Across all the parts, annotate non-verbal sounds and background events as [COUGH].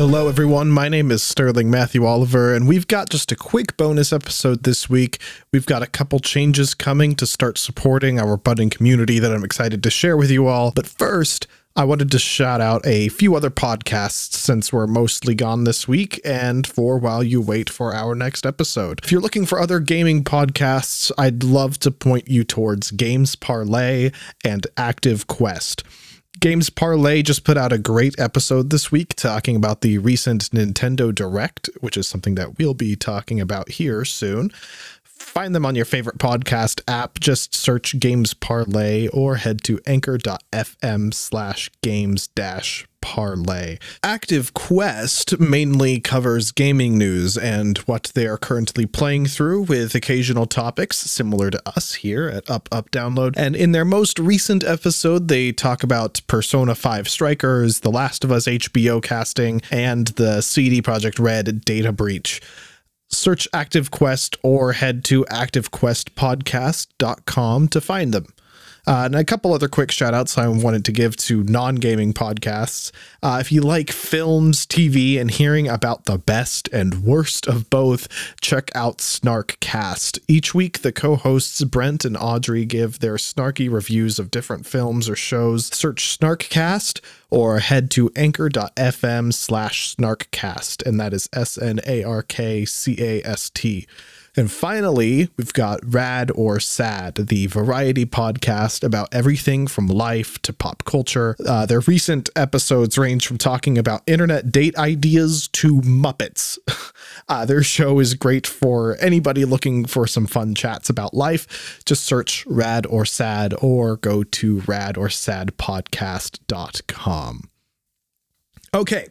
Hello, everyone. My name is Sterling Matthew Oliver, and we've got just a quick bonus episode this week. We've got a couple changes coming to start supporting our budding community that I'm excited to share with you all. But first, I wanted to shout out a few other podcasts since we're mostly gone this week and for while you wait for our next episode. If you're looking for other gaming podcasts, I'd love to point you towards Games Parlay and Active Quest. Games Parlay just put out a great episode this week talking about the recent Nintendo Direct, which is something that we'll be talking about here soon. Find them on your favorite podcast app. Just search Games Parlay or head to anchor.fm slash games dash parlay. Active Quest mainly covers gaming news and what they are currently playing through with occasional topics similar to us here at Up Up Download. And in their most recent episode, they talk about Persona 5 Strikers, The Last of Us HBO casting, and the CD Projekt Red data breach search Active Quest or head to activequestpodcast.com to find them. Uh, and a couple other quick shout outs I wanted to give to non gaming podcasts. Uh, if you like films, TV, and hearing about the best and worst of both, check out Snarkcast. Each week, the co hosts Brent and Audrey give their snarky reviews of different films or shows. Search Snarkcast or head to anchor.fm slash snarkcast, and that is S N A R K C A S T. And finally, we've got Rad or Sad, the variety podcast about everything from life to pop culture. Uh, their recent episodes range from talking about internet date ideas to Muppets. [LAUGHS] Uh, their show is great for anybody looking for some fun chats about life. Just search Rad or Sad or go to radorsadpodcast.com. Okay,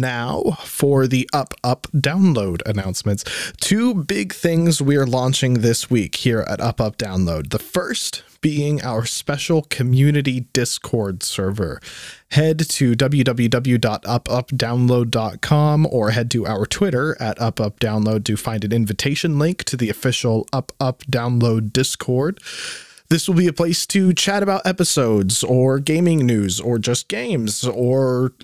now for the Up Up download announcements. Two big things we're launching this week here at Up Up Download. The first being our special community Discord server. Head to www.upupdownload.com or head to our Twitter at UpUpDownload to find an invitation link to the official Up Up Download Discord. This will be a place to chat about episodes or gaming news or just games or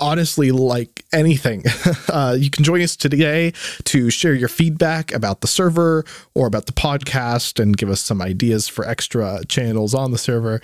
honestly like anything. [LAUGHS] Uh, you can join us today to share your feedback about the server or about the podcast and give us some ideas for extra channels on the server.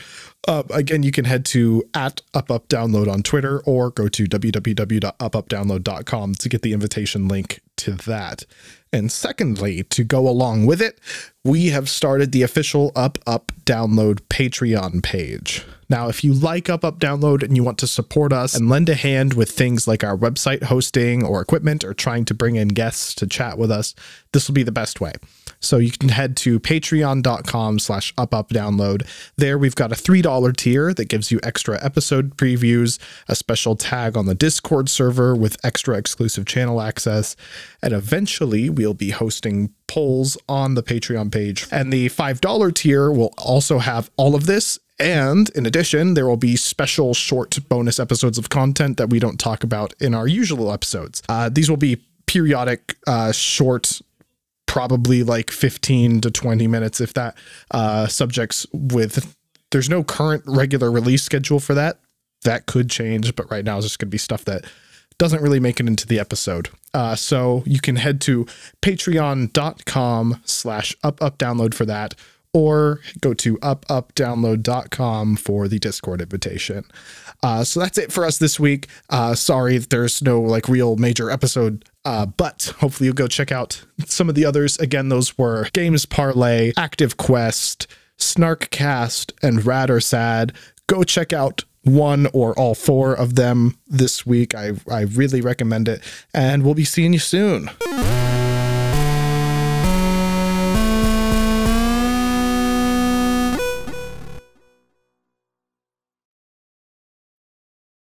Uh, again, you can head to at upupdownload on Twitter or go to www.upupdownload.com to get the invitation link to that. And secondly, to go along with it, we have started the official Up Up Download Patreon page. Now, if you like Up Up Download and you want to support us and lend a hand with things like our website hosting or equipment or trying to bring in guests to chat with us, this will be the best way. So you can head to patreon.com slash upupdownload. There we've got a $3 tier that gives you extra episode previews, a special tag on the Discord server with extra exclusive channel access, and eventually we'll be hosting polls on the Patreon page. And the $5 tier will also have all of this and in addition, there will be special short bonus episodes of content that we don't talk about in our usual episodes. Uh, these will be periodic, uh, short, probably like 15 to 20 minutes, if that, uh, subjects with. There's no current regular release schedule for that. That could change, but right now it's just going to be stuff that doesn't really make it into the episode. Uh, so you can head to patreon.com slash up up download for that or go to upupdownload.com for the Discord invitation. Uh, so that's it for us this week. Uh, sorry there's no like real major episode, uh, but hopefully you'll go check out some of the others. Again, those were Games Parlay, Active Quest, Snarkcast, and Rad or Sad. Go check out one or all four of them this week. I, I really recommend it, and we'll be seeing you soon.